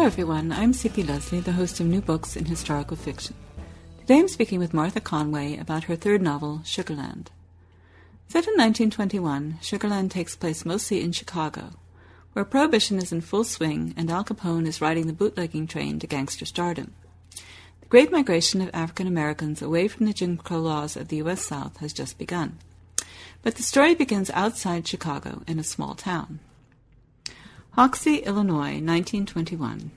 Hello, everyone. I'm C.P. Lesley, the host of New Books in Historical Fiction. Today I'm speaking with Martha Conway about her third novel, Sugarland. Set in 1921, Sugarland takes place mostly in Chicago, where Prohibition is in full swing and Al Capone is riding the bootlegging train to gangster stardom. The great migration of African Americans away from the Jim Crow laws of the U.S. South has just begun. But the story begins outside Chicago in a small town. Hoxie, Illinois, 1921.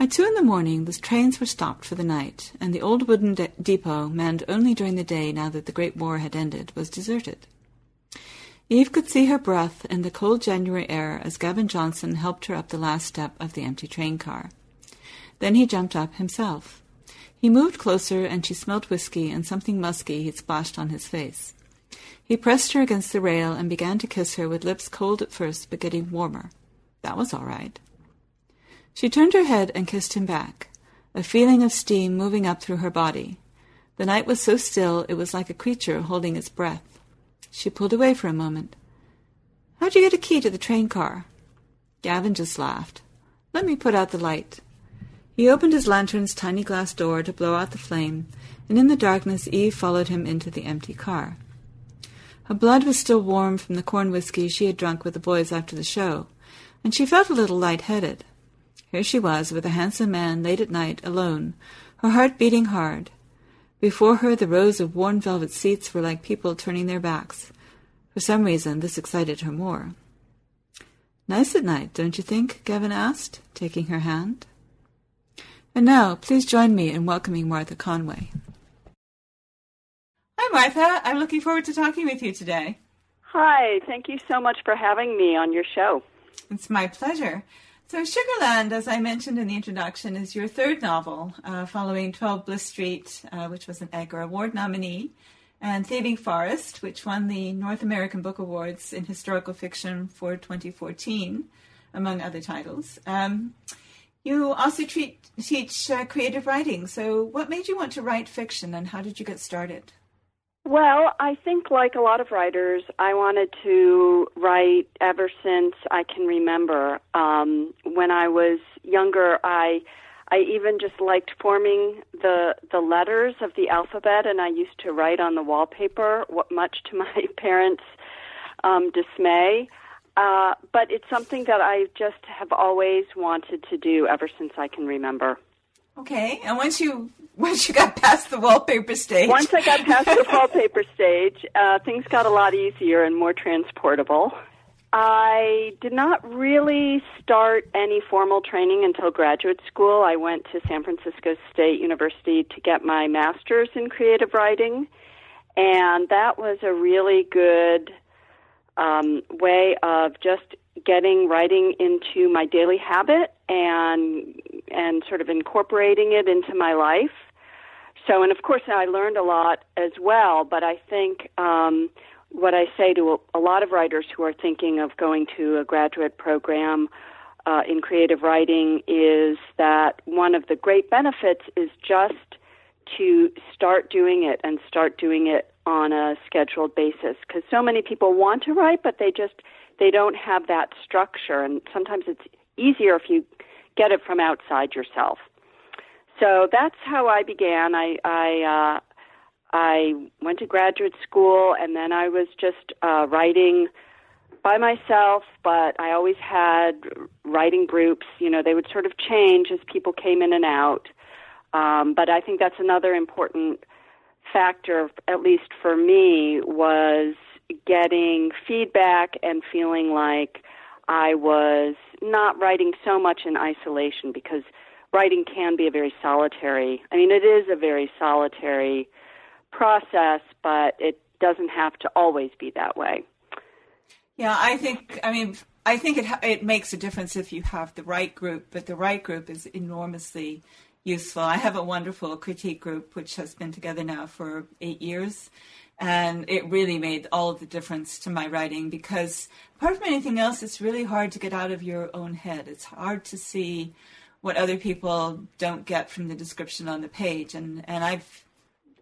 At two in the morning, the trains were stopped for the night, and the old wooden de- depot, manned only during the day now that the Great War had ended, was deserted. Eve could see her breath in the cold January air as Gavin Johnson helped her up the last step of the empty train car. Then he jumped up himself. He moved closer, and she smelled whiskey and something musky he'd splashed on his face. He pressed her against the rail and began to kiss her with lips cold at first but getting warmer. That was all right. She turned her head and kissed him back, a feeling of steam moving up through her body. The night was so still it was like a creature holding its breath. She pulled away for a moment. How'd you get a key to the train car? Gavin just laughed. Let me put out the light. He opened his lantern's tiny glass door to blow out the flame, and in the darkness Eve followed him into the empty car. Her blood was still warm from the corn whiskey she had drunk with the boys after the show, and she felt a little light-headed. Here she was, with a handsome man late at night, alone, her heart beating hard. Before her the rows of worn velvet seats were like people turning their backs. For some reason this excited her more. Nice at night, don't you think? Gavin asked, taking her hand. And now, please join me in welcoming Martha Conway. Hi, Martha. I'm looking forward to talking with you today. Hi, thank you so much for having me on your show. It's my pleasure. So, Sugarland, as I mentioned in the introduction, is your third novel, uh, following 12 Bliss Street, uh, which was an Edgar Award nominee, and Thieving Forest, which won the North American Book Awards in Historical Fiction for 2014, among other titles. Um, you also treat, teach uh, creative writing. So, what made you want to write fiction, and how did you get started? Well, I think, like a lot of writers, I wanted to write ever since I can remember. Um, when I was younger, I I even just liked forming the the letters of the alphabet, and I used to write on the wallpaper, much to my parents' um, dismay. Uh, but it's something that I just have always wanted to do ever since I can remember. Okay, and once you once you got past the wallpaper stage, once I got past the wallpaper stage, uh, things got a lot easier and more transportable. I did not really start any formal training until graduate school. I went to San Francisco State University to get my master's in creative writing, and that was a really good um, way of just getting writing into my daily habit and and sort of incorporating it into my life. So, and of course, I learned a lot as well. But I think um, what I say to a, a lot of writers who are thinking of going to a graduate program uh, in creative writing is that one of the great benefits is just to start doing it and start doing it on a scheduled basis because so many people want to write but they just they don't have that structure and sometimes it's easier if you get it from outside yourself. So that's how I began. I I uh, I went to graduate school, and then I was just uh, writing by myself. But I always had writing groups. You know, they would sort of change as people came in and out. Um, but I think that's another important factor, at least for me, was getting feedback and feeling like I was not writing so much in isolation because writing can be a very solitary, I mean, it is a very solitary process, but it doesn't have to always be that way. Yeah, I think, I mean, I think it it makes a difference if you have the right group, but the right group is enormously useful. I have a wonderful critique group which has been together now for eight years, and it really made all the difference to my writing because apart from anything else, it's really hard to get out of your own head. It's hard to see what other people don't get from the description on the page, and and I've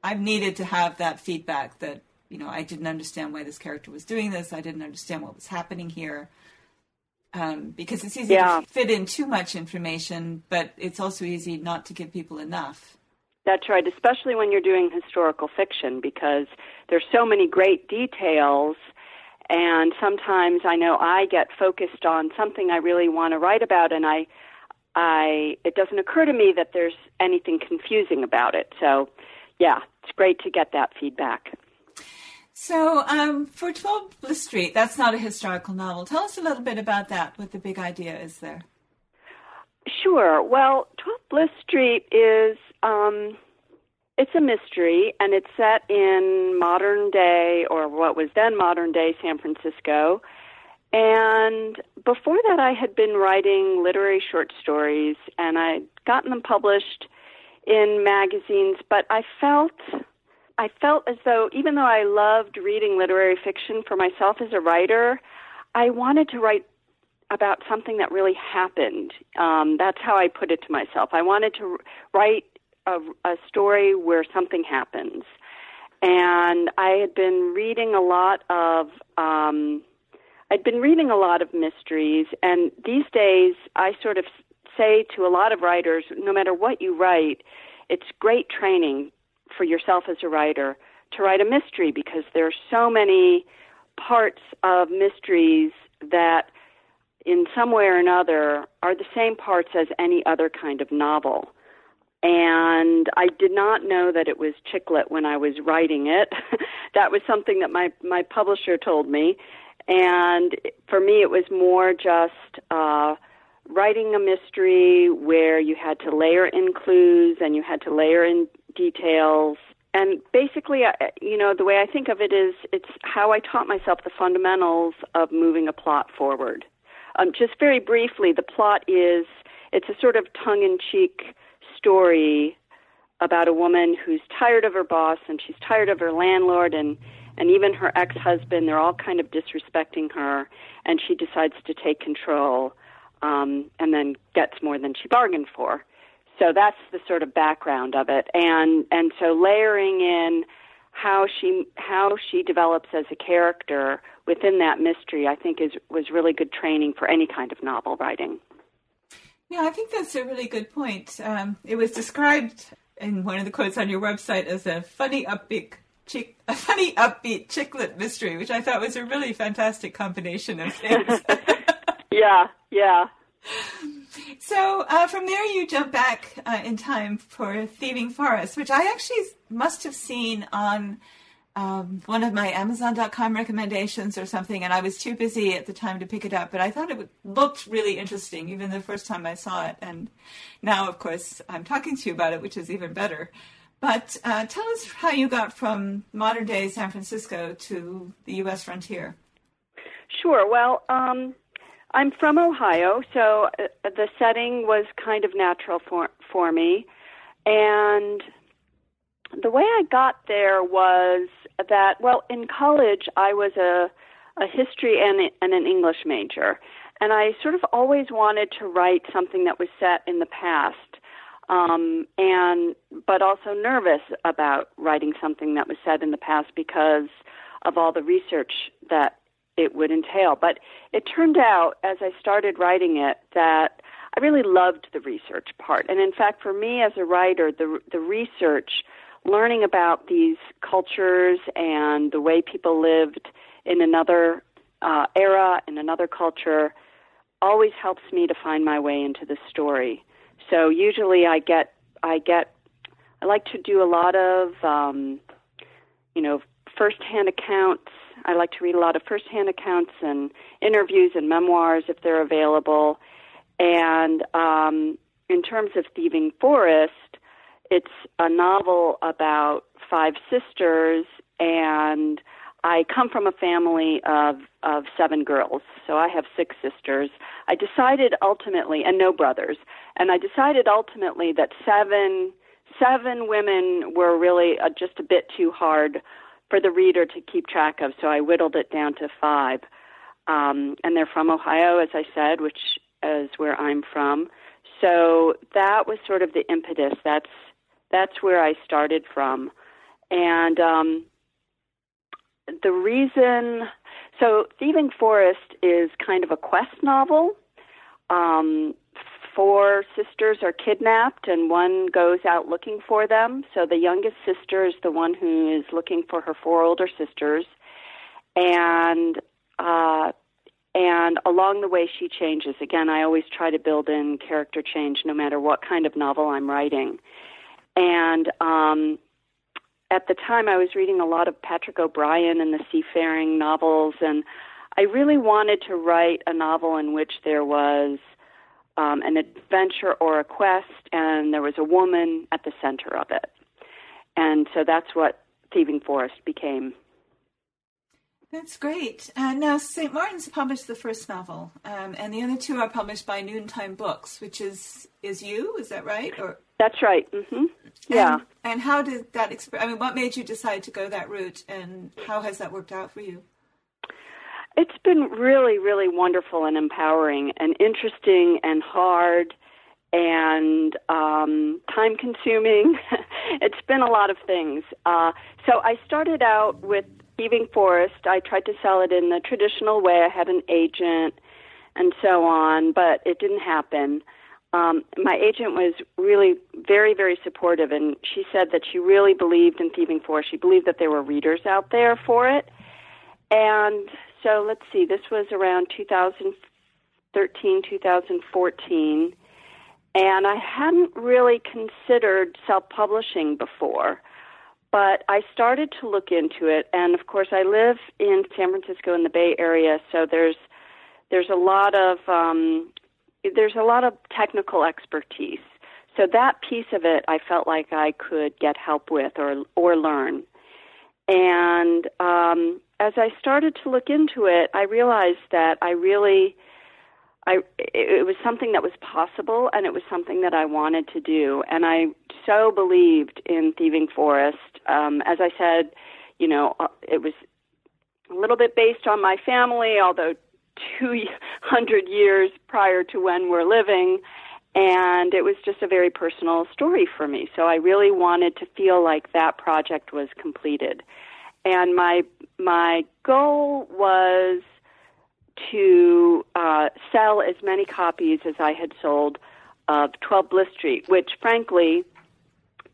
I've needed to have that feedback that you know I didn't understand why this character was doing this. I didn't understand what was happening here um, because it's easy yeah. to fit in too much information, but it's also easy not to give people enough. That's right, especially when you're doing historical fiction, because there's so many great details, and sometimes I know I get focused on something I really want to write about, and I, I, it doesn't occur to me that there's anything confusing about it. So, yeah, it's great to get that feedback. So, um, for 12 Bliss Street, that's not a historical novel. Tell us a little bit about that, what the big idea is there. Sure. Well, 12 Bliss Street is um, it's a mystery, and it's set in modern day, or what was then modern day San Francisco. And before that, I had been writing literary short stories, and I'd gotten them published in magazines, but I felt I felt as though, even though I loved reading literary fiction for myself as a writer, I wanted to write about something that really happened. Um, that's how I put it to myself. I wanted to write a, a story where something happens. And I had been reading a lot of, um, I'd been reading a lot of mysteries, and these days I sort of say to a lot of writers, no matter what you write, it's great training for yourself as a writer to write a mystery because there are so many parts of mysteries that in some way or another are the same parts as any other kind of novel. And I did not know that it was chick lit when I was writing it. that was something that my, my publisher told me. And for me, it was more just uh, writing a mystery where you had to layer in clues and you had to layer in details. And basically, you know, the way I think of it is it's how I taught myself the fundamentals of moving a plot forward. Um, just very briefly, the plot is it's a sort of tongue in cheek story about a woman who's tired of her boss and she's tired of her landlord and and even her ex-husband they're all kind of disrespecting her and she decides to take control um, and then gets more than she bargained for so that's the sort of background of it. And and so layering in how she how she develops as a character within that mystery i think is was really good training for any kind of novel writing. Yeah i think that's a really good point. Um, it was described in one of the quotes on your website as a funny upbeat chick, a funny upbeat chick lit mystery which i thought was a really fantastic combination of things. Yeah yeah so uh, from there, you jump back uh, in time for Thieving Forest, which I actually must have seen on um, one of my Amazon.com recommendations or something, and I was too busy at the time to pick it up. But I thought it looked really interesting, even the first time I saw it. And now, of course, I'm talking to you about it, which is even better. But uh, tell us how you got from modern day San Francisco to the U.S. frontier. Sure. Well, um, I'm from Ohio, so uh, the setting was kind of natural for for me, and the way I got there was that well, in college I was a a history and, and an English major, and I sort of always wanted to write something that was set in the past, um, and but also nervous about writing something that was set in the past because of all the research that it would entail. But it turned out, as I started writing it, that I really loved the research part. And in fact, for me as a writer, the the research, learning about these cultures and the way people lived in another uh, era, in another culture, always helps me to find my way into the story. So usually, I get I get I like to do a lot of um, you know firsthand accounts I like to read a lot of firsthand accounts and interviews and memoirs if they're available. And um, in terms of Thieving Forest, it's a novel about five sisters, and I come from a family of of seven girls, so I have six sisters. I decided ultimately, and no brothers, and I decided ultimately that seven seven women were really uh, just a bit too hard for the reader to keep track of, so I whittled it down to five. Um, and they're from Ohio, as I said, which is where I'm from. So that was sort of the impetus. That's that's where I started from, and um, the reason. So, Thieving Forest is kind of a quest novel. Um, four sisters are kidnapped, and one goes out looking for them. So, the youngest sister is the one who is looking for her four older sisters, and uh, and along the way she changes. Again, I always try to build in character change, no matter what kind of novel I'm writing. And um, at the time I was reading a lot of Patrick O'Brian and the seafaring novels, and I really wanted to write a novel in which there was um, an adventure or a quest, and there was a woman at the center of it. And so that's what Thieving Forest became. That's great. Uh, now, St. Martin's published the first novel, um, and the other two are published by Noontime Books, which is is you. Is that right? Or that's right. Mm-hmm. Yeah. And, and, how did that? Exp- I mean, what made you decide to go that route, and how has that worked out for you? It's been really, really wonderful and empowering, and interesting and hard, and um, time consuming. it's been a lot of things. Uh, so I started out with Thieving Forest. I tried to sell it in the traditional way. I had an agent and so on, but it didn't happen um, my agent was really very, very supportive, and she said that she really believed in Thieving Forest. She believed that there were readers out there for it. And so let's see, this was around 2013, 2014, and I hadn't really considered self publishing before. But I started to look into it, and of course, I live in San Francisco in the Bay Area, so there's there's a lot of um, there's a lot of technical expertise. So that piece of it, I felt like I could get help with or or learn. And um, as I started to look into it, I realized that I really, I it was something that was possible, and it was something that I wanted to do. And I so believed in Thieving Forest. Um, as I said, you know, uh, it was a little bit based on my family, although 200 years prior to when we're living. And it was just a very personal story for me. So I really wanted to feel like that project was completed. And my, my goal was to uh, sell as many copies as I had sold of 12 Bliss Street, which frankly,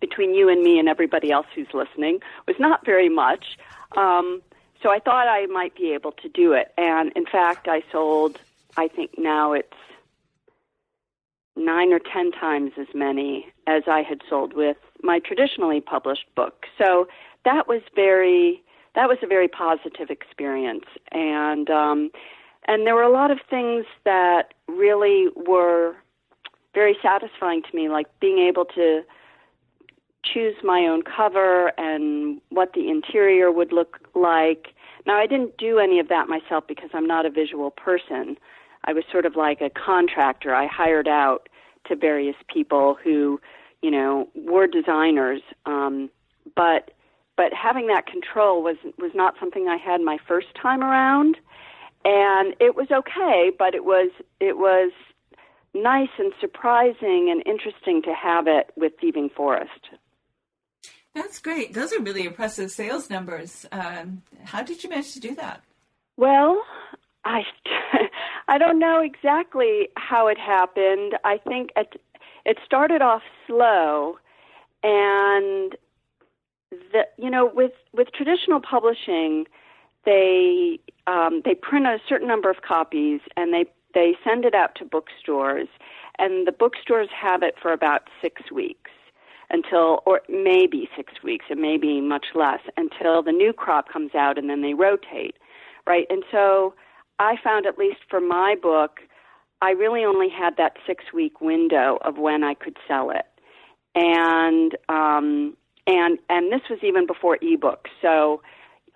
between you and me and everybody else who's listening, was not very much. Um, so I thought I might be able to do it. And in fact, I sold, I think now it's nine or ten times as many as I had sold with my traditionally published book. So that was very, that was a very positive experience. And, um, and there were a lot of things that really were very satisfying to me, like being able to choose my own cover and what the interior would look like. Now, I didn't do any of that myself because I'm not a visual person. I was sort of like a contractor. I hired out to various people who, you know, were designers. Um, but but having that control was was not something I had my first time around, and it was okay. But it was it was nice and surprising and interesting to have it with Thieving Forest. That's great. Those are really impressive sales numbers. Um, how did you manage to do that? Well, I I don't know exactly how it happened. I think it it started off slow, and you know with with traditional publishing, they um, they print a certain number of copies and they they send it out to bookstores, and the bookstores have it for about six weeks until, or maybe six weeks, it may be much less, until the new crop comes out and then they rotate, right? And so I found, at least for my book, I really only had that six week window of when I could sell it. And, um, and, and this was even before ebooks. So,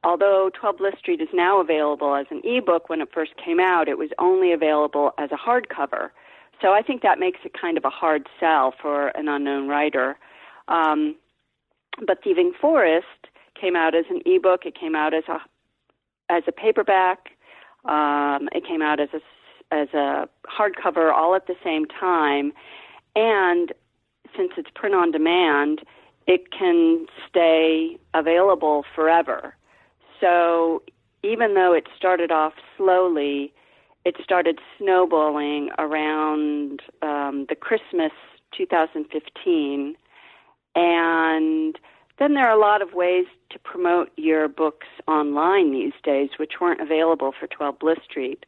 although 12 Bliss Street is now available as an ebook, when it first came out, it was only available as a hardcover. So I think that makes it kind of a hard sell for an unknown writer. Um, but Thieving Forest came out as an ebook. It came out as a as a paperback. Um, it came out as a as a hardcover all at the same time, and since it's print on demand, it can stay available forever. So even though it started off slowly, it started snowballing around um, the Christmas 2015, and then there are a lot of ways to promote your books online these days, which weren't available for 12 Bliss Street.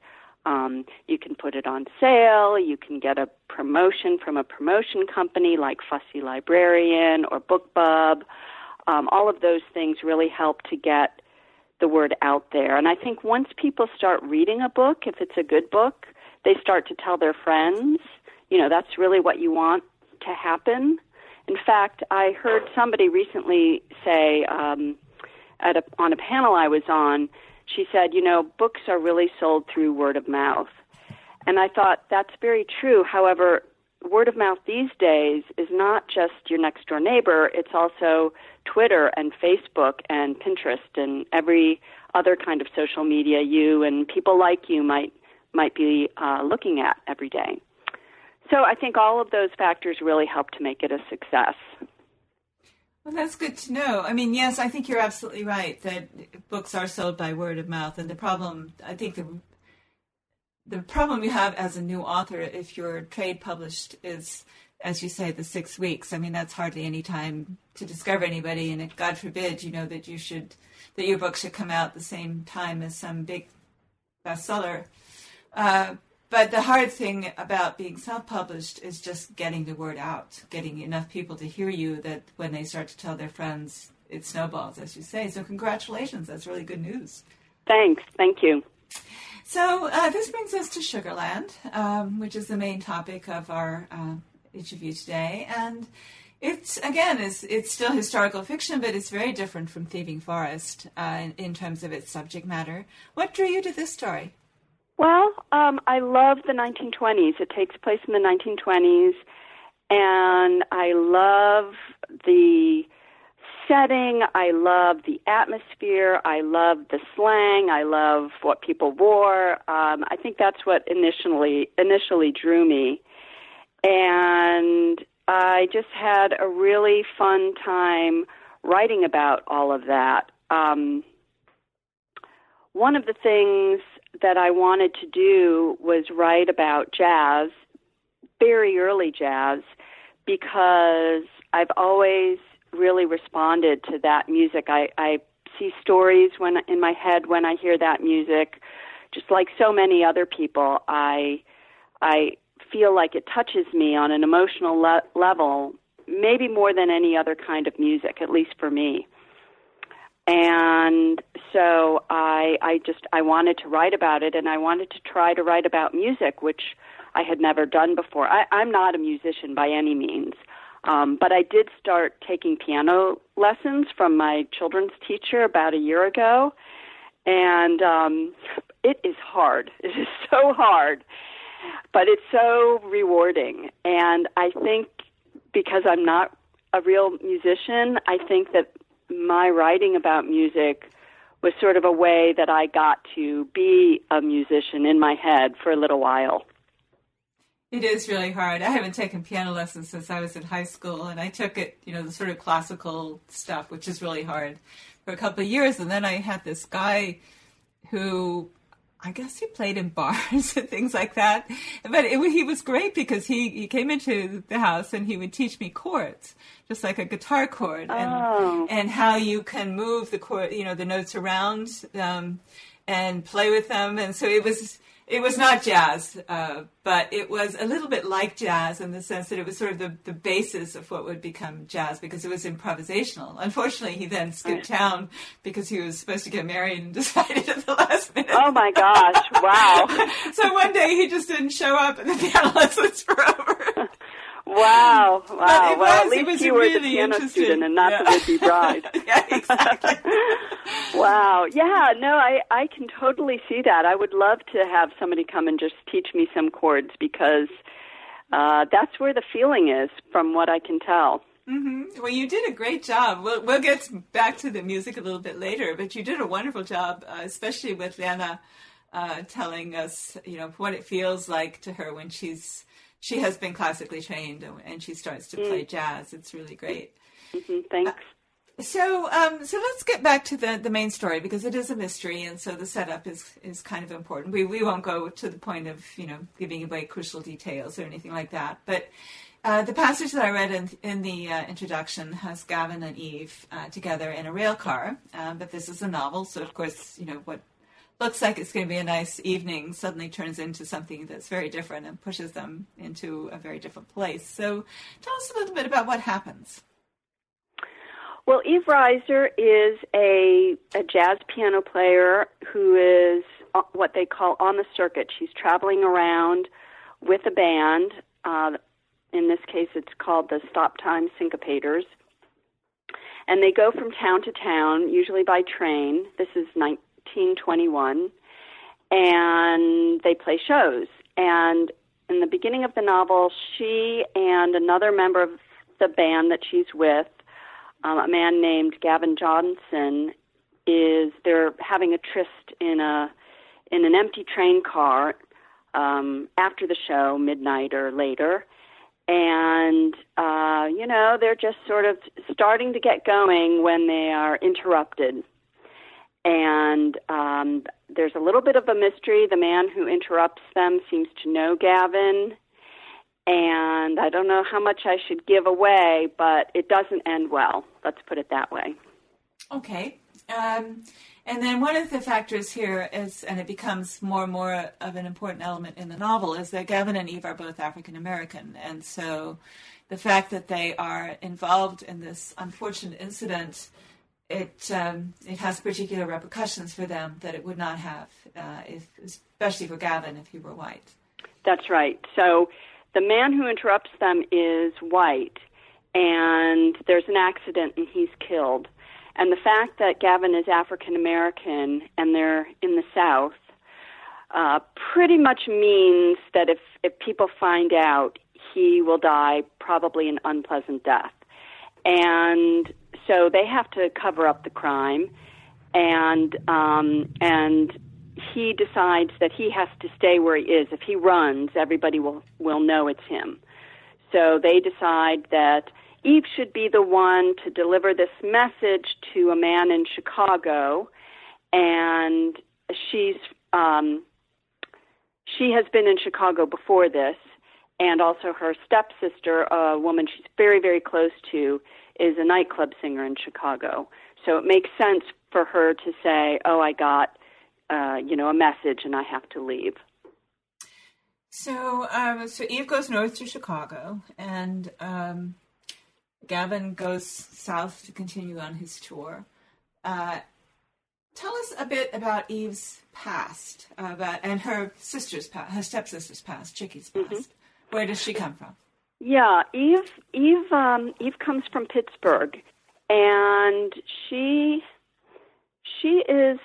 Um, you can put it on sale. You can get a promotion from a promotion company like Fussy Librarian or BookBub. Um, all of those things really help to get the word out there. And I think once people start reading a book, if it's a good book, they start to tell their friends. You know, that's really what you want to happen. In fact, I heard somebody recently say um, at a, on a panel I was on, she said, you know, books are really sold through word of mouth. And I thought that's very true. However, word of mouth these days is not just your next door neighbor, it's also Twitter and Facebook and Pinterest and every other kind of social media you and people like you might might be uh, looking at every day. So I think all of those factors really help to make it a success. Well, that's good to know. I mean, yes, I think you're absolutely right that books are sold by word of mouth, and the problem, I think the the problem you have as a new author, if you're trade published, is as you say, the six weeks. I mean, that's hardly any time to discover anybody, and God forbid, you know, that you should that your book should come out the same time as some big bestseller. Uh, but the hard thing about being self-published is just getting the word out, getting enough people to hear you that when they start to tell their friends, it snowballs, as you say. So congratulations, that's really good news. Thanks, thank you. So uh, this brings us to Sugarland, um, which is the main topic of our uh, interview today, and it's again, it's it's still historical fiction, but it's very different from Thieving Forest uh, in, in terms of its subject matter. What drew you to this story? Well, um, I love the 1920s. It takes place in the 1920s, and I love the setting. I love the atmosphere. I love the slang. I love what people wore. Um, I think that's what initially initially drew me, and I just had a really fun time writing about all of that. Um, one of the things that I wanted to do was write about jazz, very early jazz, because I've always really responded to that music. I, I see stories when in my head when I hear that music, just like so many other people. I I feel like it touches me on an emotional le- level, maybe more than any other kind of music, at least for me and so I I just I wanted to write about it and I wanted to try to write about music which I had never done before. I, I'm not a musician by any means. Um, but I did start taking piano lessons from my children's teacher about a year ago, and um, it is hard. It is so hard, but it's so rewarding. And I think because I'm not a real musician, I think that my writing about music was sort of a way that I got to be a musician in my head for a little while. It is really hard. I haven't taken piano lessons since I was in high school, and I took it, you know, the sort of classical stuff, which is really hard, for a couple of years. And then I had this guy who I guess he played in bars and things like that. But it, he was great because he, he came into the house and he would teach me chords, just like a guitar chord, and oh. and how you can move the chord, you know, the notes around um, and play with them. And so it was it was not jazz, uh, but it was a little bit like jazz in the sense that it was sort of the, the basis of what would become jazz because it was improvisational. Unfortunately, he then skipped town because he was supposed to get married and decided at the last minute. Oh my gosh! Wow. so one day he just didn't show up, and the piano lessons were over. Wow! Wow! It well, was, at least was you were really the piano student and not yeah. the would-be bride. yeah, exactly. wow. Yeah, no, I, I can totally see that. I would love to have somebody come and just teach me some chords because uh, that's where the feeling is, from what I can tell. Mm-hmm. Well, you did a great job. We'll, we'll get back to the music a little bit later, but you did a wonderful job, uh, especially with Lena uh, telling us, you know, what it feels like to her when she's she has been classically trained and she starts to play mm. jazz. It's really great. Mm-hmm. Thanks. Uh, so, um, so let's get back to the, the main story because it is a mystery, and so the setup is is kind of important. We we won't go to the point of you know giving away crucial details or anything like that, but. Uh, the passage that I read in, in the uh, introduction has Gavin and Eve uh, together in a rail car, um, but this is a novel, so of course, you know what looks like it's going to be a nice evening suddenly turns into something that's very different and pushes them into a very different place. So tell us a little bit about what happens. Well, Eve Reiser is a, a jazz piano player who is uh, what they call on the circuit. She's traveling around with a band. Uh, in this case, it's called the Stop Time Syncopators. And they go from town to town, usually by train. This is 1921, and they play shows. And in the beginning of the novel, she and another member of the band that she's with, um, a man named Gavin Johnson, is they're having a tryst in a in an empty train car um, after the show, midnight or later. And, uh, you know, they're just sort of starting to get going when they are interrupted and um, there's a little bit of a mystery. The man who interrupts them seems to know Gavin, and I don't know how much I should give away, but it doesn't end well. Let's put it that way. Okay. Um, and then one of the factors here is, and it becomes more and more of an important element in the novel, is that Gavin and Eve are both African American. And so the fact that they are involved in this unfortunate incident it um, it has particular repercussions for them that it would not have uh, if, especially for Gavin if he were white. That's right. So the man who interrupts them is white, and there's an accident and he's killed. And the fact that Gavin is African American and they're in the South uh, pretty much means that if if people find out, he will die probably an unpleasant death. And so they have to cover up the crime, and um, and he decides that he has to stay where he is. If he runs, everybody will will know it's him. So they decide that Eve should be the one to deliver this message to a man in Chicago, and she's um, she has been in Chicago before this, and also her stepsister, a woman she's very very close to, is a nightclub singer in Chicago. So it makes sense for her to say, "Oh, I got, uh, you know, a message, and I have to leave." So, um, so Eve goes north to Chicago, and um, Gavin goes south to continue on his tour. Uh, tell us a bit about Eve's past, uh, about and her sister's past, her stepsister's past, Chickie's past. Mm-hmm. Where does she come from? Yeah, Eve Eve um, Eve comes from Pittsburgh, and she she is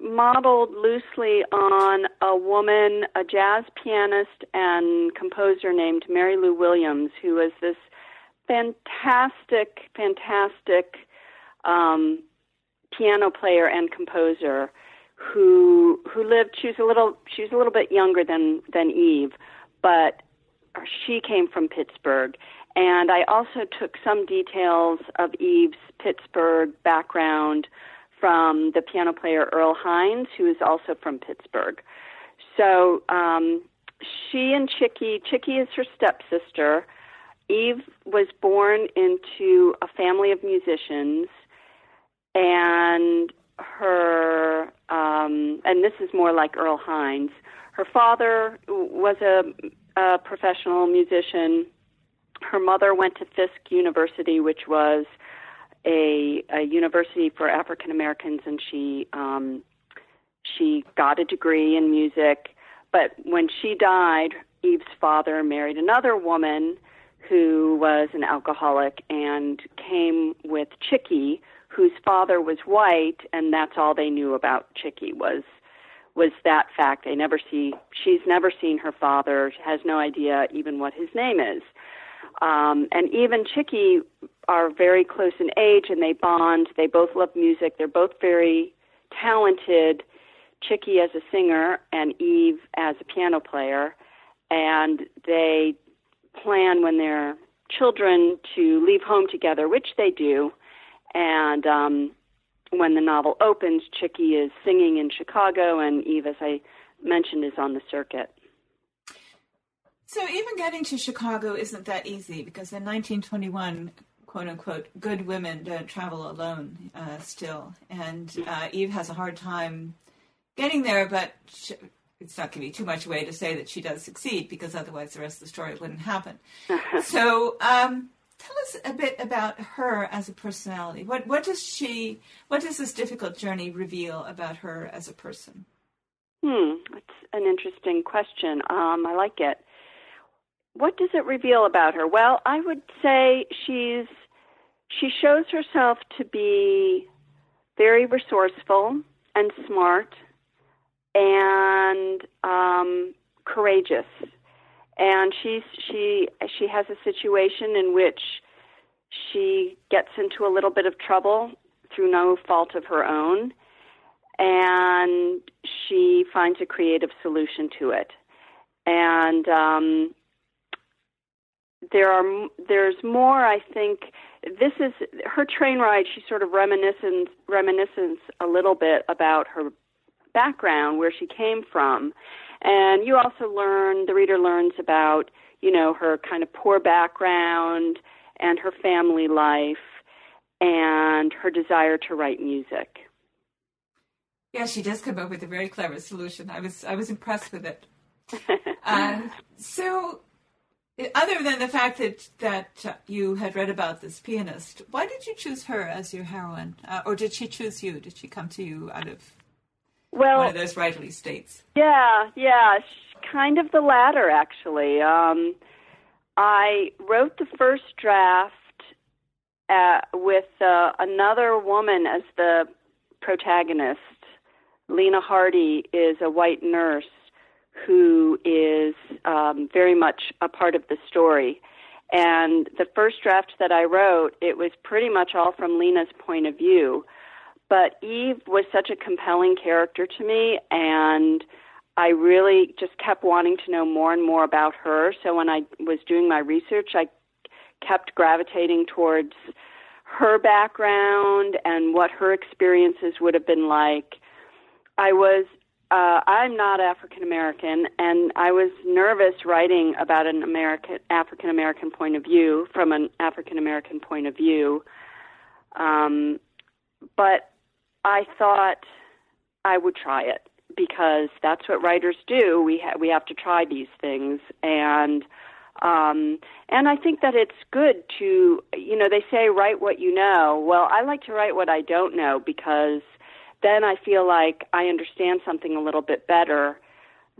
modeled loosely on a woman, a jazz pianist and composer named Mary Lou Williams, who is this fantastic, fantastic um, piano player and composer who who lived. She was a little she was a little bit younger than than Eve, but she came from Pittsburgh. And I also took some details of Eve's Pittsburgh background from the piano player Earl Hines, who is also from Pittsburgh. So um, she and Chickie, Chickie is her stepsister. Eve was born into a family of musicians, and her, um, and this is more like Earl Hines. Her father was a a professional musician. Her mother went to Fisk University, which was a, a university for African Americans, and she um, she got a degree in music. But when she died, Eve's father married another woman who was an alcoholic and came with Chickie, whose father was white, and that's all they knew about Chicky was was that fact. They never see she's never seen her father, has no idea even what his name is. Um, and even Chicky are very close in age and they bond. They both love music. They're both very talented. Chicky as a singer and Eve as a piano player. And they plan when they're children to leave home together, which they do. And um, when the novel opens, Chicky is singing in Chicago, and Eve, as I mentioned, is on the circuit. So even getting to Chicago isn't that easy because in 1921, quote unquote, good women don't travel alone uh, still. And uh, Eve has a hard time getting there, but she, it's not going to be too much away to say that she does succeed because otherwise the rest of the story wouldn't happen. so, um, tell us a bit about her as a personality. What what does she what does this difficult journey reveal about her as a person? Hmm, that's an interesting question. Um, I like it. What does it reveal about her? Well, I would say she's she shows herself to be very resourceful and smart and um, courageous and she's she she has a situation in which she gets into a little bit of trouble through no fault of her own. And she finds a creative solution to it. And um, there are there's more i think this is her train ride she sort of reminiscence reminiscence a little bit about her background where she came from and you also learn, the reader learns about, you know, her kind of poor background and her family life and her desire to write music. Yeah, she does come up with a very clever solution. I was I was impressed with it. uh, so, other than the fact that that you had read about this pianist, why did you choose her as your heroine, uh, or did she choose you? Did she come to you out of well, one of those writerly states. Yeah, yeah, kind of the latter, actually. Um, I wrote the first draft uh, with uh, another woman as the protagonist. Lena Hardy is a white nurse who is um, very much a part of the story. And the first draft that I wrote, it was pretty much all from Lena's point of view. But Eve was such a compelling character to me, and I really just kept wanting to know more and more about her. So when I was doing my research, I kept gravitating towards her background and what her experiences would have been like. I was uh, I'm not African American, and I was nervous writing about an American African American point of view from an African American point of view. Um, but I thought I would try it because that's what writers do. We ha- we have to try these things, and um, and I think that it's good to you know they say write what you know. Well, I like to write what I don't know because then I feel like I understand something a little bit better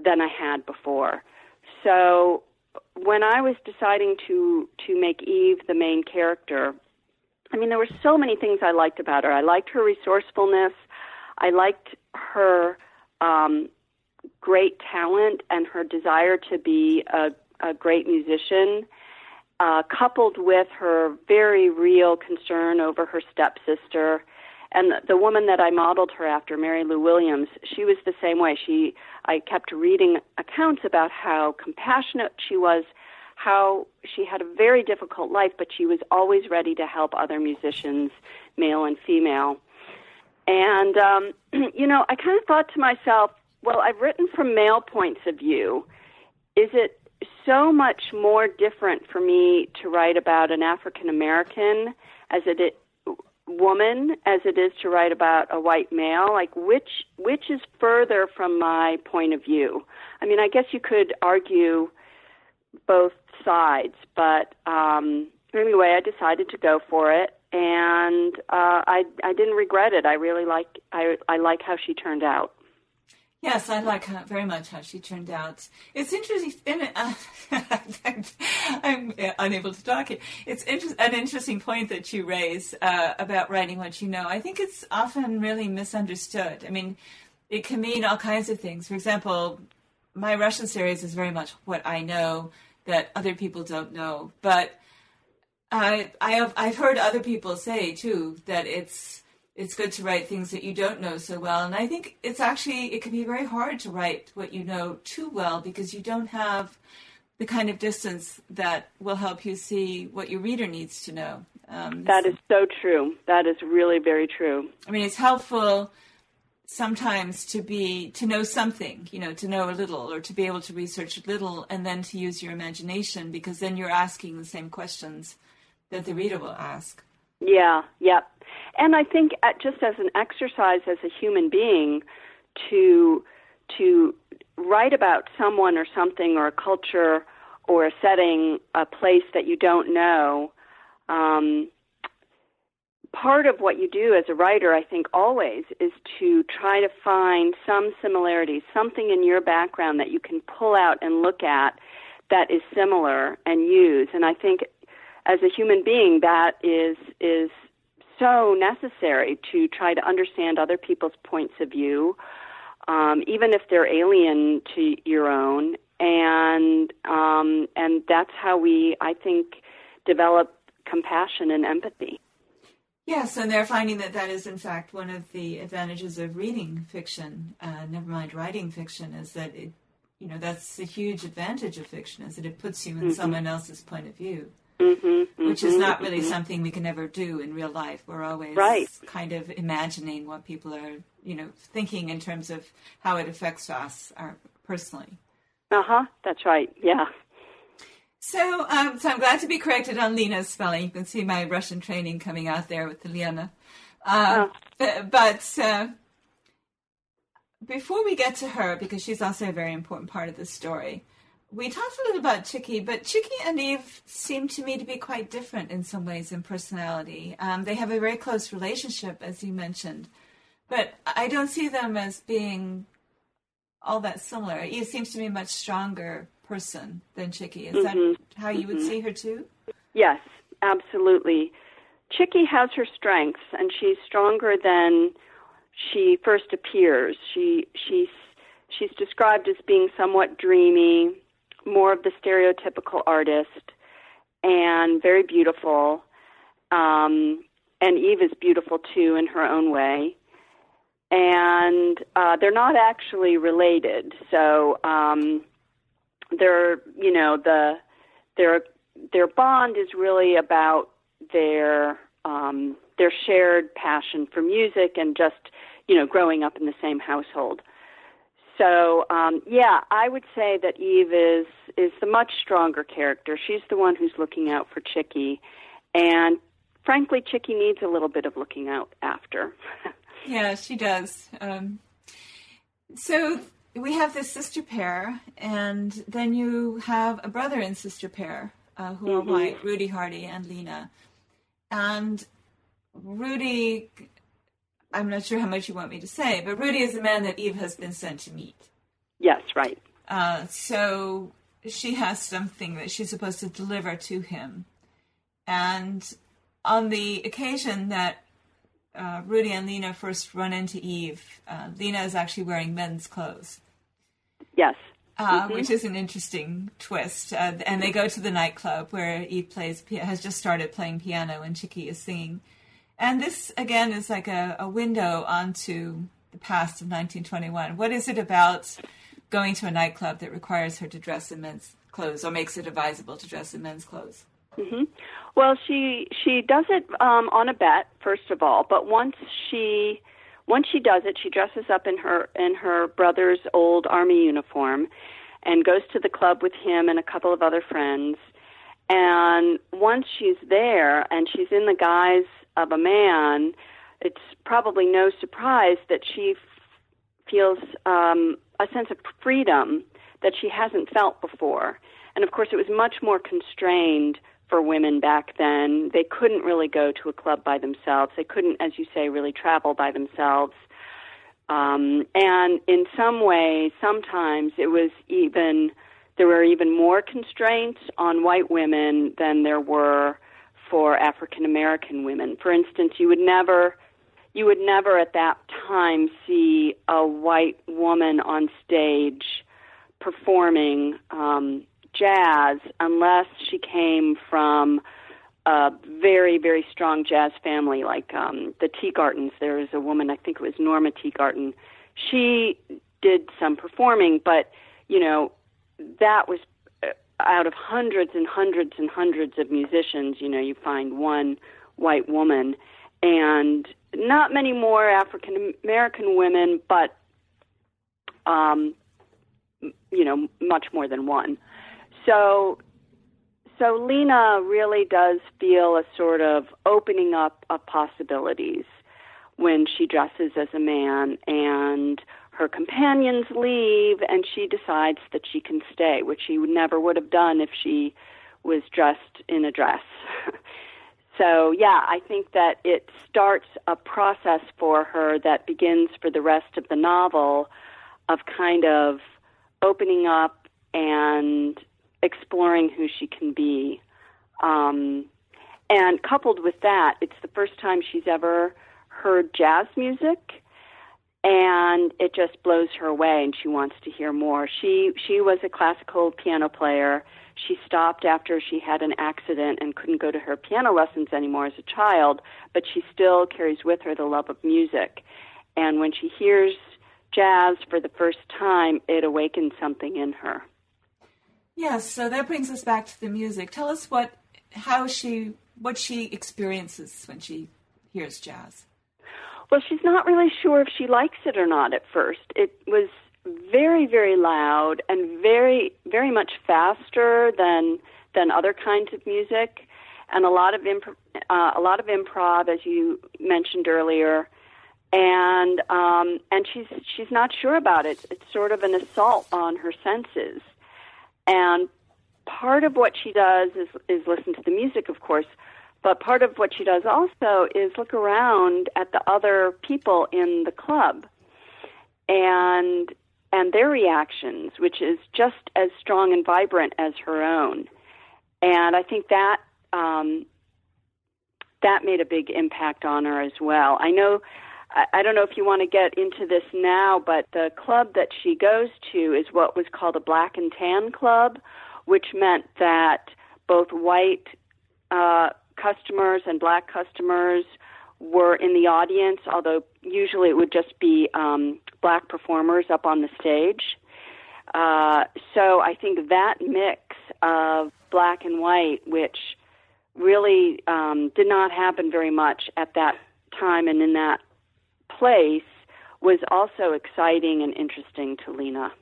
than I had before. So when I was deciding to to make Eve the main character, I mean, there were so many things I liked about her. I liked her resourcefulness. I liked her um, great talent and her desire to be a, a great musician, uh, coupled with her very real concern over her stepsister. And the, the woman that I modeled her after, Mary Lou Williams, she was the same way. She, I kept reading accounts about how compassionate she was how she had a very difficult life, but she was always ready to help other musicians, male and female. And, um, you know, I kind of thought to myself, well, I've written from male points of view. Is it so much more different for me to write about an African American as it is, woman as it is to write about a white male like which which is further from my point of view i mean i guess you could argue both sides. But um, anyway, I decided to go for it, and uh, I I didn't regret it. I really like I I like how she turned out. Yes, I like her very much how she turned out. It's interesting. Uh, I'm unable to talk here. It's inter- an interesting point that you raise uh, about writing what you know. I think it's often really misunderstood. I mean, it can mean all kinds of things. For example, my Russian series is very much what I know that other people don't know. But I, I have, I've heard other people say too that it's it's good to write things that you don't know so well. And I think it's actually, it can be very hard to write what you know too well because you don't have the kind of distance that will help you see what your reader needs to know. Um, that is so true. That is really very true. I mean, it's helpful sometimes to be to know something you know to know a little or to be able to research a little and then to use your imagination because then you're asking the same questions that the reader will ask yeah yep and I think just as an exercise as a human being to to write about someone or something or a culture or a setting, a place that you don't know. Um, part of what you do as a writer, I think, always is to try to find some similarities, something in your background that you can pull out and look at that is similar and use. And I think as a human being, that is is so necessary to try to understand other people's points of view, um, even if they're alien to your own. And um, and that's how we, I think, develop compassion and empathy. Yes, and they're finding that that is, in fact, one of the advantages of reading fiction. Uh, never mind writing fiction, is that it, you know, that's a huge advantage of fiction, is that it puts you in mm-hmm. someone else's point of view. Mm-hmm, mm-hmm, which is not really mm-hmm. something we can ever do in real life. We're always right. kind of imagining what people are, you know, thinking in terms of how it affects us our, personally. Uh huh. That's right. Yeah. So, um, so I'm glad to be corrected on Lena's spelling. You can see my Russian training coming out there with the Lena. Uh, oh. But uh, before we get to her, because she's also a very important part of the story, we talked a little about Chicky, but Chicky and Eve seem to me to be quite different in some ways in personality. Um, they have a very close relationship, as you mentioned, but I don't see them as being all that similar. Eve seems to be much stronger person than Chicky. Is mm-hmm. that how you would mm-hmm. see her too? Yes, absolutely. Chicky has her strengths, and she's stronger than she first appears. She she's she's described as being somewhat dreamy more of the stereotypical artist and very beautiful. Um, and Eve is beautiful too in her own way. And uh, they're not actually related. So um, they're, you know, the their their bond is really about their um, their shared passion for music and just, you know, growing up in the same household. So um, yeah, I would say that Eve is is the much stronger character. She's the one who's looking out for Chicky, and frankly, Chicky needs a little bit of looking out after. yeah, she does. Um, so we have this sister pair, and then you have a brother and sister pair uh, who mm-hmm. are white, Rudy Hardy and Lena. And Rudy I'm not sure how much you want me to say, but Rudy is the man that Eve has been sent to meet. Yes, right. Uh, so she has something that she's supposed to deliver to him. And on the occasion that uh, Rudy and Lena first run into Eve, uh, Lena is actually wearing men's clothes. Yes. Uh, mm-hmm. Which is an interesting twist. Uh, and they go to the nightclub where Eve plays has just started playing piano and Chicky is singing. And this, again, is like a, a window onto the past of 1921. What is it about going to a nightclub that requires her to dress in men's clothes or makes it advisable to dress in men's clothes? Mm-hmm. Well, she she does it um, on a bet first of all, but once she once she does it, she dresses up in her in her brother's old army uniform and goes to the club with him and a couple of other friends. And once she's there and she's in the guise of a man, it's probably no surprise that she f- feels um, a sense of freedom that she hasn't felt before. And of course, it was much more constrained for women back then. They couldn't really go to a club by themselves. They couldn't, as you say, really travel by themselves. Um, and in some ways, sometimes it was even there were even more constraints on white women than there were for African American women. For instance, you would never you would never at that time see a white woman on stage performing um, jazz unless she came from a very very strong jazz family like um, the Teagardens. There was a woman, I think it was Norma Teagarden. She did some performing, but you know that was uh, out of hundreds and hundreds and hundreds of musicians. You know, you find one white woman, and not many more African American women, but um, you know, much more than one. So so Lena really does feel a sort of opening up of possibilities when she dresses as a man and her companions leave and she decides that she can stay, which she never would have done if she was dressed in a dress. so, yeah, I think that it starts a process for her that begins for the rest of the novel of kind of opening up and exploring who she can be. Um, and coupled with that, it's the first time she's ever heard jazz music, and it just blows her away, and she wants to hear more. She she was a classical piano player. She stopped after she had an accident and couldn't go to her piano lessons anymore as a child, but she still carries with her the love of music. And when she hears jazz for the first time, it awakens something in her. Yes, so that brings us back to the music. Tell us what how she what she experiences when she hears jazz. Well, she's not really sure if she likes it or not at first. It was very very loud and very very much faster than than other kinds of music and a lot of imp- uh, a lot of improv as you mentioned earlier and um and she's she's not sure about it it's sort of an assault on her senses and part of what she does is, is listen to the music, of course, but part of what she does also is look around at the other people in the club and and their reactions, which is just as strong and vibrant as her own. And I think that um, that made a big impact on her as well. I know I, don't know if you want to get into this now, but the club that she goes to is what was called a black and tan club, which meant that both white uh, customers and black customers were in the audience, although usually it would just be um, black performers up on the stage. Uh, so I think that mix of black and white, which really um, did not happen very much at that time and in that place was also exciting and interesting to Lena.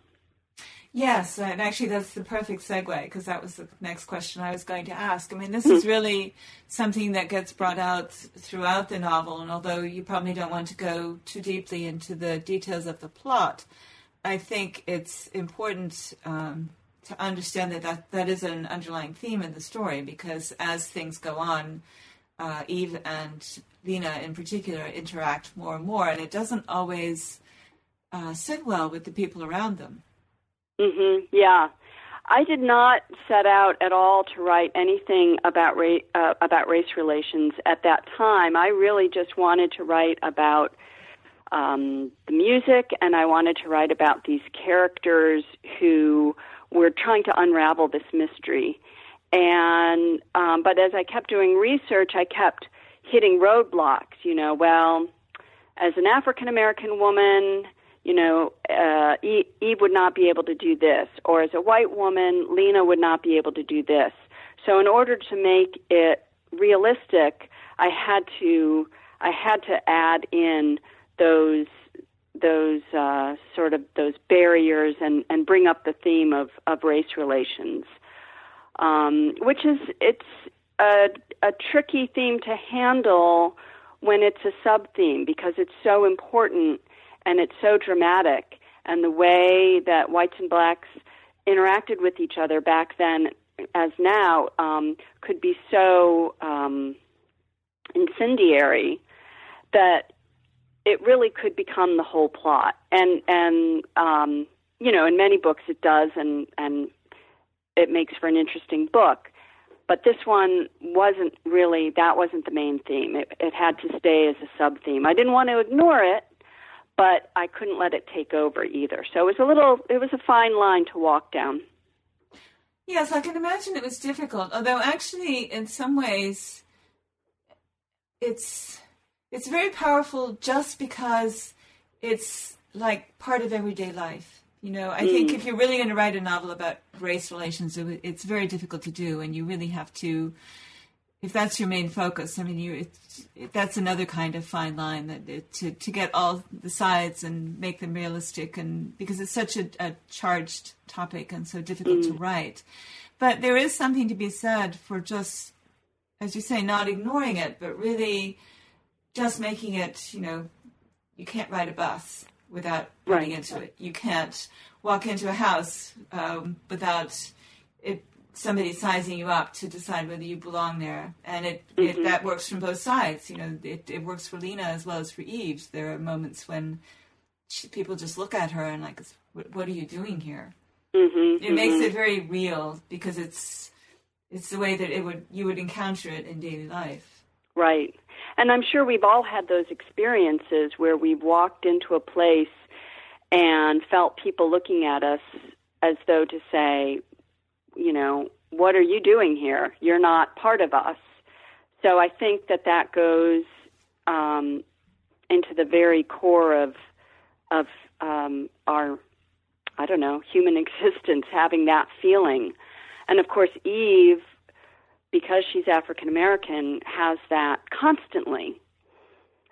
Yes, and actually that's the perfect segue because that was the next question I was going to ask. I mean, this is really something that gets brought out throughout the novel, and although you probably don't want to go too deeply into the details of the plot, I think it's important um, to understand that, that that is an underlying theme in the story because as things go on, uh, Eve and Lena in particular interact more and more, and it doesn't always uh, sit well with the people around them. Mm-hmm. Yeah. I did not set out at all to write anything about ra- uh, about race relations at that time. I really just wanted to write about um, the music, and I wanted to write about these characters who were trying to unravel this mystery. And um, but as I kept doing research, I kept hitting roadblocks. You know, well, as an African American woman, you know, uh, Eve would not be able to do this, or as a white woman, Lena would not be able to do this. So, in order to make it realistic, I had to I had to add in those those uh, sort of those barriers and and bring up the theme of of race relations, um, which is it's a, a tricky theme to handle when it's a sub theme because it's so important and it's so dramatic. And the way that whites and blacks interacted with each other back then as now um, could be so um, incendiary that it really could become the whole plot. And and um, you know, in many books it does, and and it makes for an interesting book. But this one wasn't really that wasn't the main theme. It, it had to stay as a sub theme. I didn't want to ignore it, but I couldn't let it take over either. So it was a little it was a fine line to walk down. Yes, I can imagine it was difficult. Although actually in some ways it's it's very powerful just because it's like part of everyday life. You know, I mm. think if you're really going to write a novel about race relations, it's very difficult to do, and you really have to, if that's your main focus. I mean, you it, that's another kind of fine line that it, to to get all the sides and make them realistic, and because it's such a, a charged topic and so difficult mm. to write. But there is something to be said for just, as you say, not ignoring it, but really just making it, you know, you can't ride a bus without running right. into it. You can't walk into a house um, without it somebody sizing you up to decide whether you belong there. And it, mm-hmm. it that works from both sides. You know, it, it works for Lena as well as for Eve. There are moments when she, people just look at her and like, "What are you doing here?" Mm-hmm. It mm-hmm. makes it very real because it's it's the way that it would you would encounter it in daily life. Right. And I'm sure we've all had those experiences where we've walked into a place and felt people looking at us as though to say, you know, what are you doing here? You're not part of us. So I think that that goes um, into the very core of of um, our, I don't know, human existence, having that feeling. And of course, Eve because she's African American, has that constantly.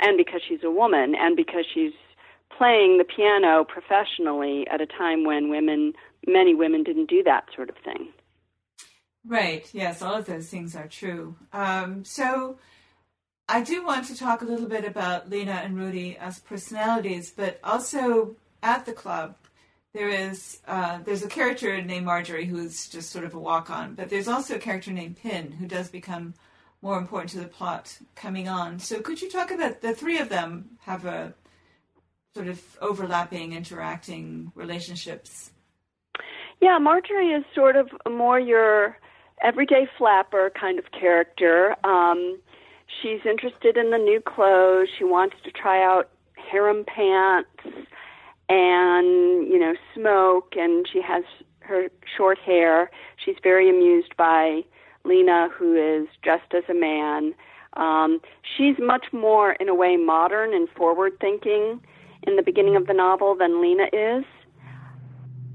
And because she's a woman, and because she's playing the piano professionally at a time when women, many women, didn't do that sort of thing. Right. Yes, all of those things are true. Um, so, I do want to talk a little bit about Lena and Rudy as personalities, but also at the club, there is uh, there's a character named Marjorie who's just sort of a walk on, but there's also a character named Pin who does become more important to the plot coming on. So could you talk about the three of them have a sort of overlapping, interacting relationships? Yeah, Marjorie is sort of more your everyday flapper kind of character. Um, she's interested in the new clothes. She wants to try out harem pants and you know smoke and she has her short hair. She's very amused by lena who is dressed as a man. Um, she's much more in a way modern and forward thinking in the beginning of the novel than lena is.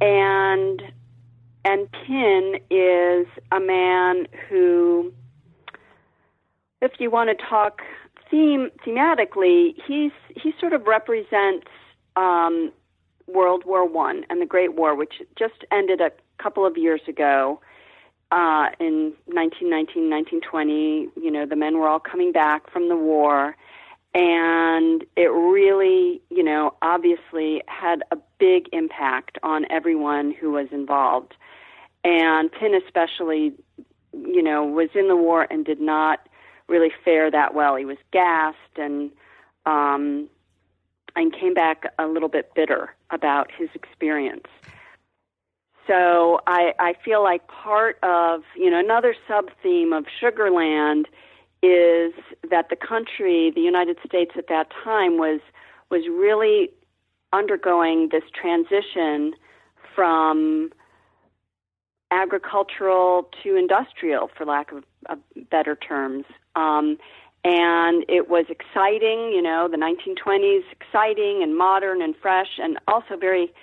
And and pin is a man who if you want to talk theme thematically he's he sort of represents um, World War One and the Great War, which just ended a couple of years ago. Uh, in 1919, 1920, you know, the men were all coming back from the war, and it really, you know, obviously had a big impact on everyone who was involved. And Pin, especially, you know, was in the war and did not really fare that well. He was gassed and um, and came back a little bit bitter about his experience. So I, I feel like part of, you know, another sub theme of Sugarland is that the country, the United States at that time, was was really undergoing this transition from agricultural to industrial, for lack of, of better terms. Um, and it was exciting, you know, the 1920s, exciting and modern and fresh, and also very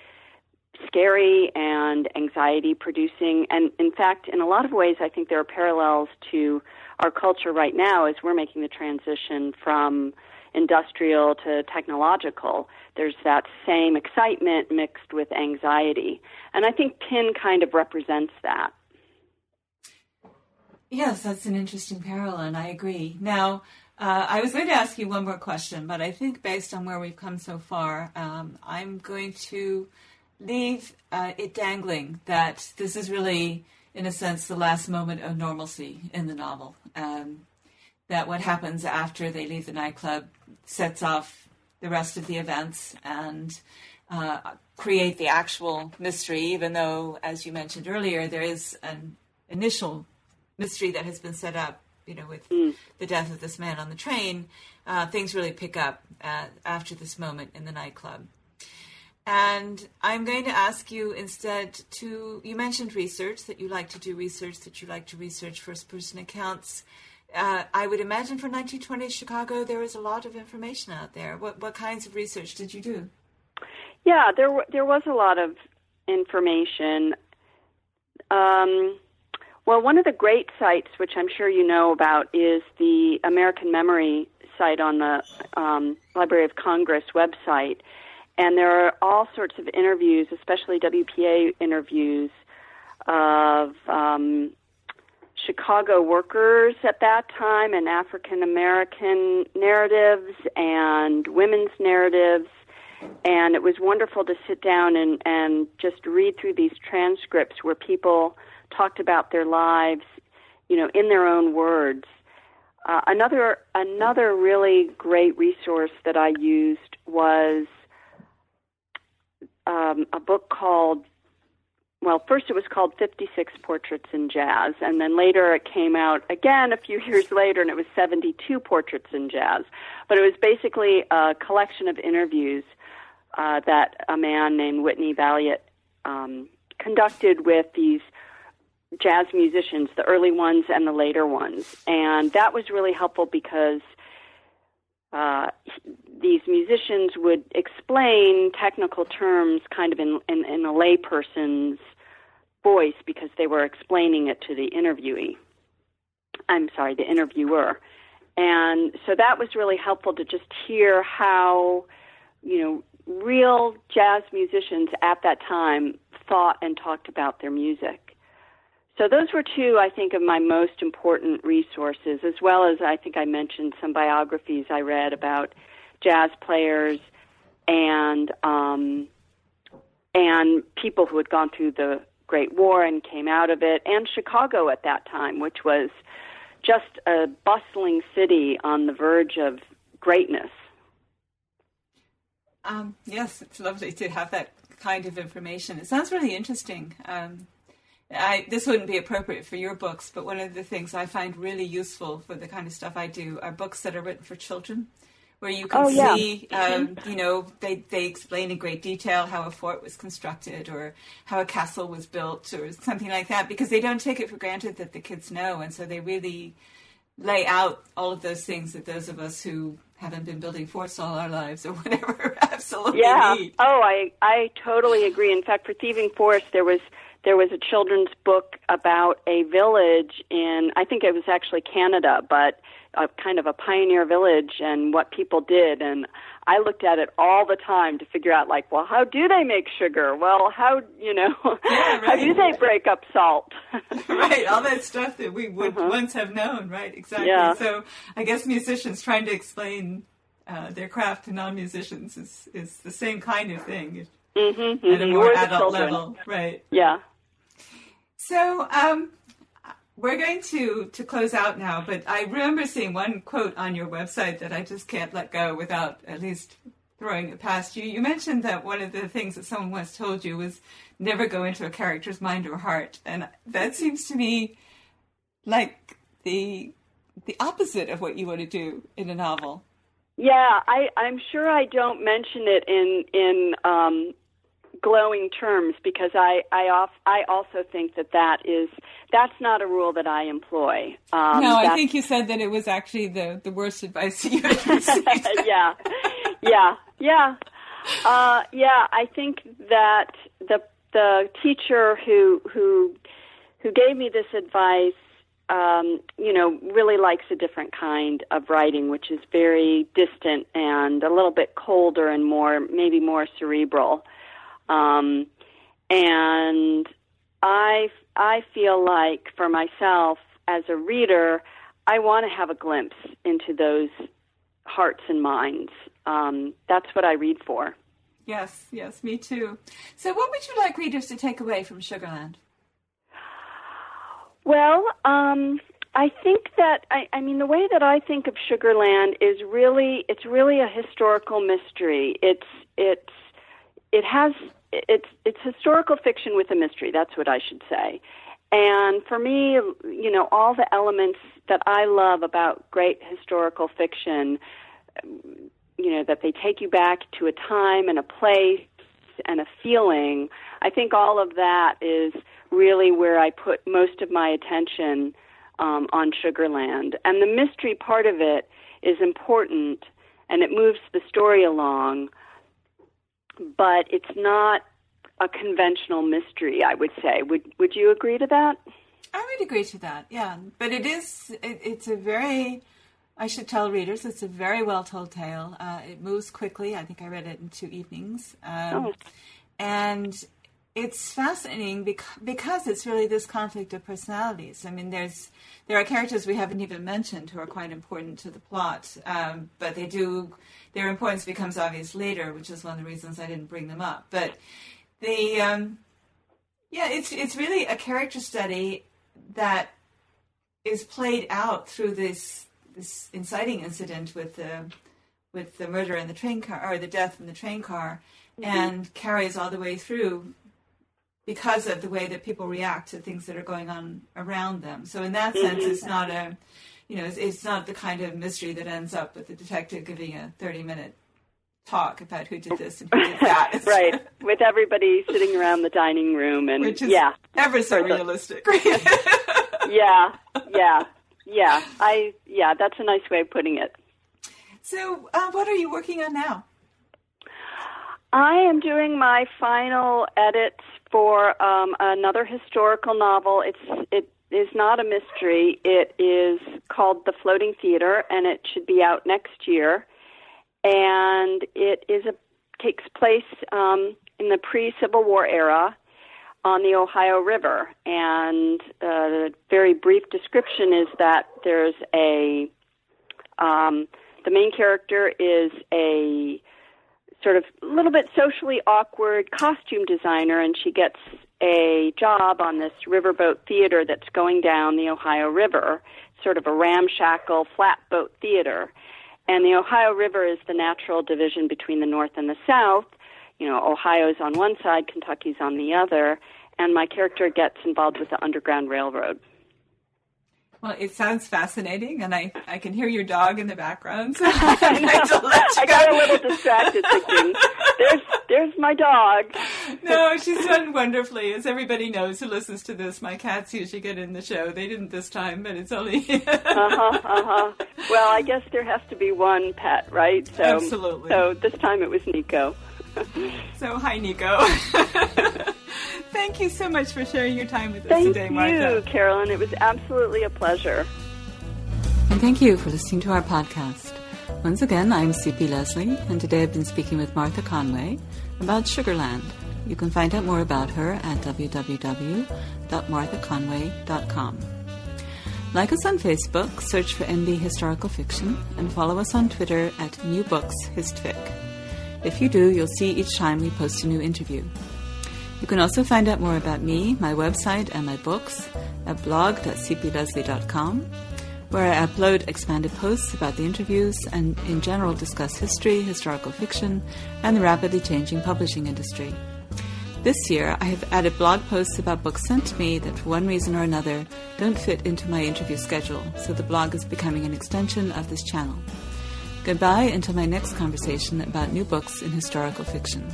scary and anxiety producing. And in fact, in a lot of ways, I think there are parallels to our culture right now as we're making the transition from industrial to technological. There's that same excitement mixed with anxiety. And I think Pin kind of represents that. Yes, that's an interesting parallel, and I agree. Now, uh, I was going to ask you one more question, but I think based on where we've come so far, um, I'm going to leave uh, it dangling that this is really, in a sense, the last moment of normalcy in the novel. Um, that what happens after they leave the nightclub sets off the rest of the events and uh, create the actual mystery, even though, as you mentioned earlier, there is an initial mystery that has been set up, you know, with mm. the death of this man on the train. Uh, things really pick up uh, after this moment in the nightclub. And I'm going to ask you instead to, you mentioned research, that you like to do research, that you like to research first person accounts. Uh, I would imagine for 1920s Chicago, there was a lot of information out there. What, what kinds of research did you do? Yeah, there there was a lot of information. Um, well, one of the great sites, which I'm sure you know about, is the American Memory site on the um, Library of Congress website, and there are all sorts of interviews, especially WPA interviews of um, Chicago workers at that time, and African American narratives and women's narratives. And it was wonderful to sit down and and just read through these transcripts where people talked about their lives, you know, in their own words. Uh, another another really great resource that I used was um, a book called well, first it was called 56 Portraits in Jazz, and then later it came out again a few years later, and it was 72 Portraits in Jazz. But it was basically a collection of interviews uh, that a man named Whitney Balliet um, conducted with these jazz musicians, the early ones and the later ones. And that was really helpful because uh, these musicians would explain technical terms kind of in, in, in a layperson's voice because they were explaining it to the interviewee. I'm sorry, the interviewer. And so that was really helpful to just hear how, you know, real jazz musicians at that time thought and talked about their music. So those were two, I think, of my most important resources, as well as I think I mentioned some biographies I read about jazz players and um, and people who had gone through the Great War and came out of it, and Chicago at that time, which was just a bustling city on the verge of greatness. Um, yes, it's lovely to have that kind of information. It sounds really interesting. Um, I, this wouldn't be appropriate for your books, but one of the things I find really useful for the kind of stuff I do are books that are written for children, where you can oh, yeah. see, um, you know, they, they explain in great detail how a fort was constructed or how a castle was built or something like that, because they don't take it for granted that the kids know, and so they really lay out all of those things that those of us who haven't been building forts all our lives or whatever absolutely yeah need. oh i i totally agree in fact for thieving forest there was there was a children's book about a village in i think it was actually canada but a kind of a pioneer village and what people did and I looked at it all the time to figure out like, well, how do they make sugar? Well, how you know, yeah, right. how do they break up salt? right, all that stuff that we would uh-huh. once have known, right? Exactly. Yeah. So I guess musicians trying to explain uh, their craft to non-musicians is is the same kind of thing mm-hmm, at mm-hmm. a more adult level, right? Yeah. So, um, we're going to to close out now, but I remember seeing one quote on your website that I just can't let go without at least throwing it past you. You mentioned that one of the things that someone once told you was never go into a character's mind or heart, and that seems to me like the the opposite of what you want to do in a novel. Yeah, I, I'm sure I don't mention it in in um, glowing terms because I I, off, I also think that that is that's not a rule that I employ. Um, no, I think you said that it was actually the the worst advice you had received. yeah, yeah, yeah, uh, yeah. I think that the the teacher who who who gave me this advice um, you know, really likes a different kind of writing, which is very distant and a little bit colder and more, maybe more cerebral. Um, and I, I feel like for myself as a reader, I want to have a glimpse into those hearts and minds. Um, that's what I read for. Yes, yes, me too. So, what would you like readers to take away from Sugarland? Well, um, I think that I, I mean the way that I think of Sugarland is really it's really a historical mystery. It's it's it has it's it's historical fiction with a mystery. That's what I should say. And for me, you know, all the elements that I love about great historical fiction, you know, that they take you back to a time and a place and a feeling. I think all of that is really where I put most of my attention um, on Sugarland. And the mystery part of it is important and it moves the story along, but it's not a conventional mystery, I would say. Would, would you agree to that? I would agree to that, yeah. But it is, it, it's a very, I should tell readers, it's a very well told tale. Uh, it moves quickly. I think I read it in two evenings. Um, oh. And it's fascinating because, because it's really this conflict of personalities. I mean, there's there are characters we haven't even mentioned who are quite important to the plot, um, but they do their importance becomes obvious later, which is one of the reasons I didn't bring them up. But the um, yeah, it's it's really a character study that is played out through this this inciting incident with the with the murder in the train car or the death in the train car, mm-hmm. and carries all the way through because of the way that people react to things that are going on around them. So in that mm-hmm. sense, it's not a, you know, it's, it's, not the kind of mystery that ends up with the detective giving a 30 minute talk about who did this and who did that. right. With everybody sitting around the dining room and Which is yeah. ever so realistic. yeah. Yeah. Yeah. I, yeah, that's a nice way of putting it. So, uh, what are you working on now? I am doing my final edits for um, another historical novel. It's it is not a mystery. It is called The Floating Theater, and it should be out next year. And it is a takes place um, in the pre-Civil War era on the Ohio River. And uh, the very brief description is that there's a um, the main character is a sort of a little bit socially awkward costume designer, and she gets a job on this riverboat theater that's going down the Ohio River, sort of a ramshackle flatboat theater. And the Ohio River is the natural division between the North and the South. You know, Ohio's on one side, Kentucky's on the other, and my character gets involved with the Underground Railroad. Well, it sounds fascinating, and I, I can hear your dog in the background. So I, I got a little distracted thinking, there's, there's my dog. No, she's done wonderfully. As everybody knows who listens to this, my cats usually get in the show. They didn't this time, but it's only. uh-huh, uh-huh. Well, I guess there has to be one pet, right? So, Absolutely. So this time it was Nico. so, hi, Nico. Thank you so much for sharing your time with us thank today, Martha. Thank you, Carolyn. It was absolutely a pleasure. And thank you for listening to our podcast. Once again, I'm CP Lesley, and today I've been speaking with Martha Conway about Sugarland. You can find out more about her at www.marthaconway.com. Like us on Facebook, search for NB Historical Fiction, and follow us on Twitter at New Books Histfic. If you do, you'll see each time we post a new interview. You can also find out more about me, my website, and my books at blog.cplesley.com, where I upload expanded posts about the interviews and in general discuss history, historical fiction, and the rapidly changing publishing industry. This year, I have added blog posts about books sent to me that, for one reason or another, don't fit into my interview schedule, so the blog is becoming an extension of this channel. Goodbye until my next conversation about new books in historical fiction.